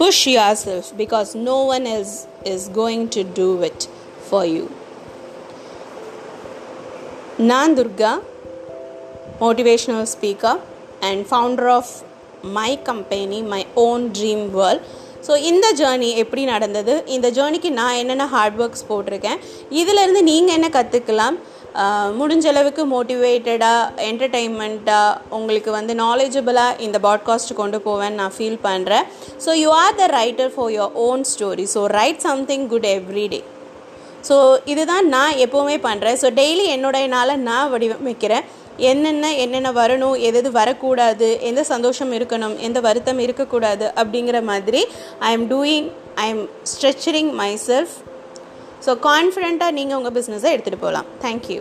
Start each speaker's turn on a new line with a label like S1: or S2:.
S1: push yourself because no one else is going to do it for you. நான் Durga motivational speaker and founder of my company my own dream world so இந்த journey எப்படி நடந்தது? இந்த ஜேர்னிக்கு நான் என்னென்ன heart works போட்டிருக்கேன்? இதிலேருந்து நீங்கள் என்ன கற்றுக்கலாம் முடிஞ்ச அளவுக்கு மோட்டிவேட்டடாக என்டர்டெயின்மெண்ட்டாக உங்களுக்கு வந்து நாலேஜபிளாக இந்த பாட்காஸ்ட் கொண்டு போவேன்னு நான் ஃபீல் பண்ணுறேன் so you are the writer for your own story so write something good every day so இதுதான் நான் எப்போவுமே பண்ணுறேன் ஸோ டெய்லி என்னுடைய நாளை நான் வடிவமைக்கிறேன். என்னென்ன என்னென்ன வரணும் எது எது வரக்கூடாது எந்த சந்தோஷம் இருக்கணும் எந்த வருத்தம் இருக்கக்கூடாது அப்படிங்கிற மாதிரி I am doing I am stretching myself so கான்ஃபிடெண்ட்டாக நீங்கள் உங்கள் பிஸ்னஸை எடுத்துகிட்டு போகலாம். தேங்க்யூ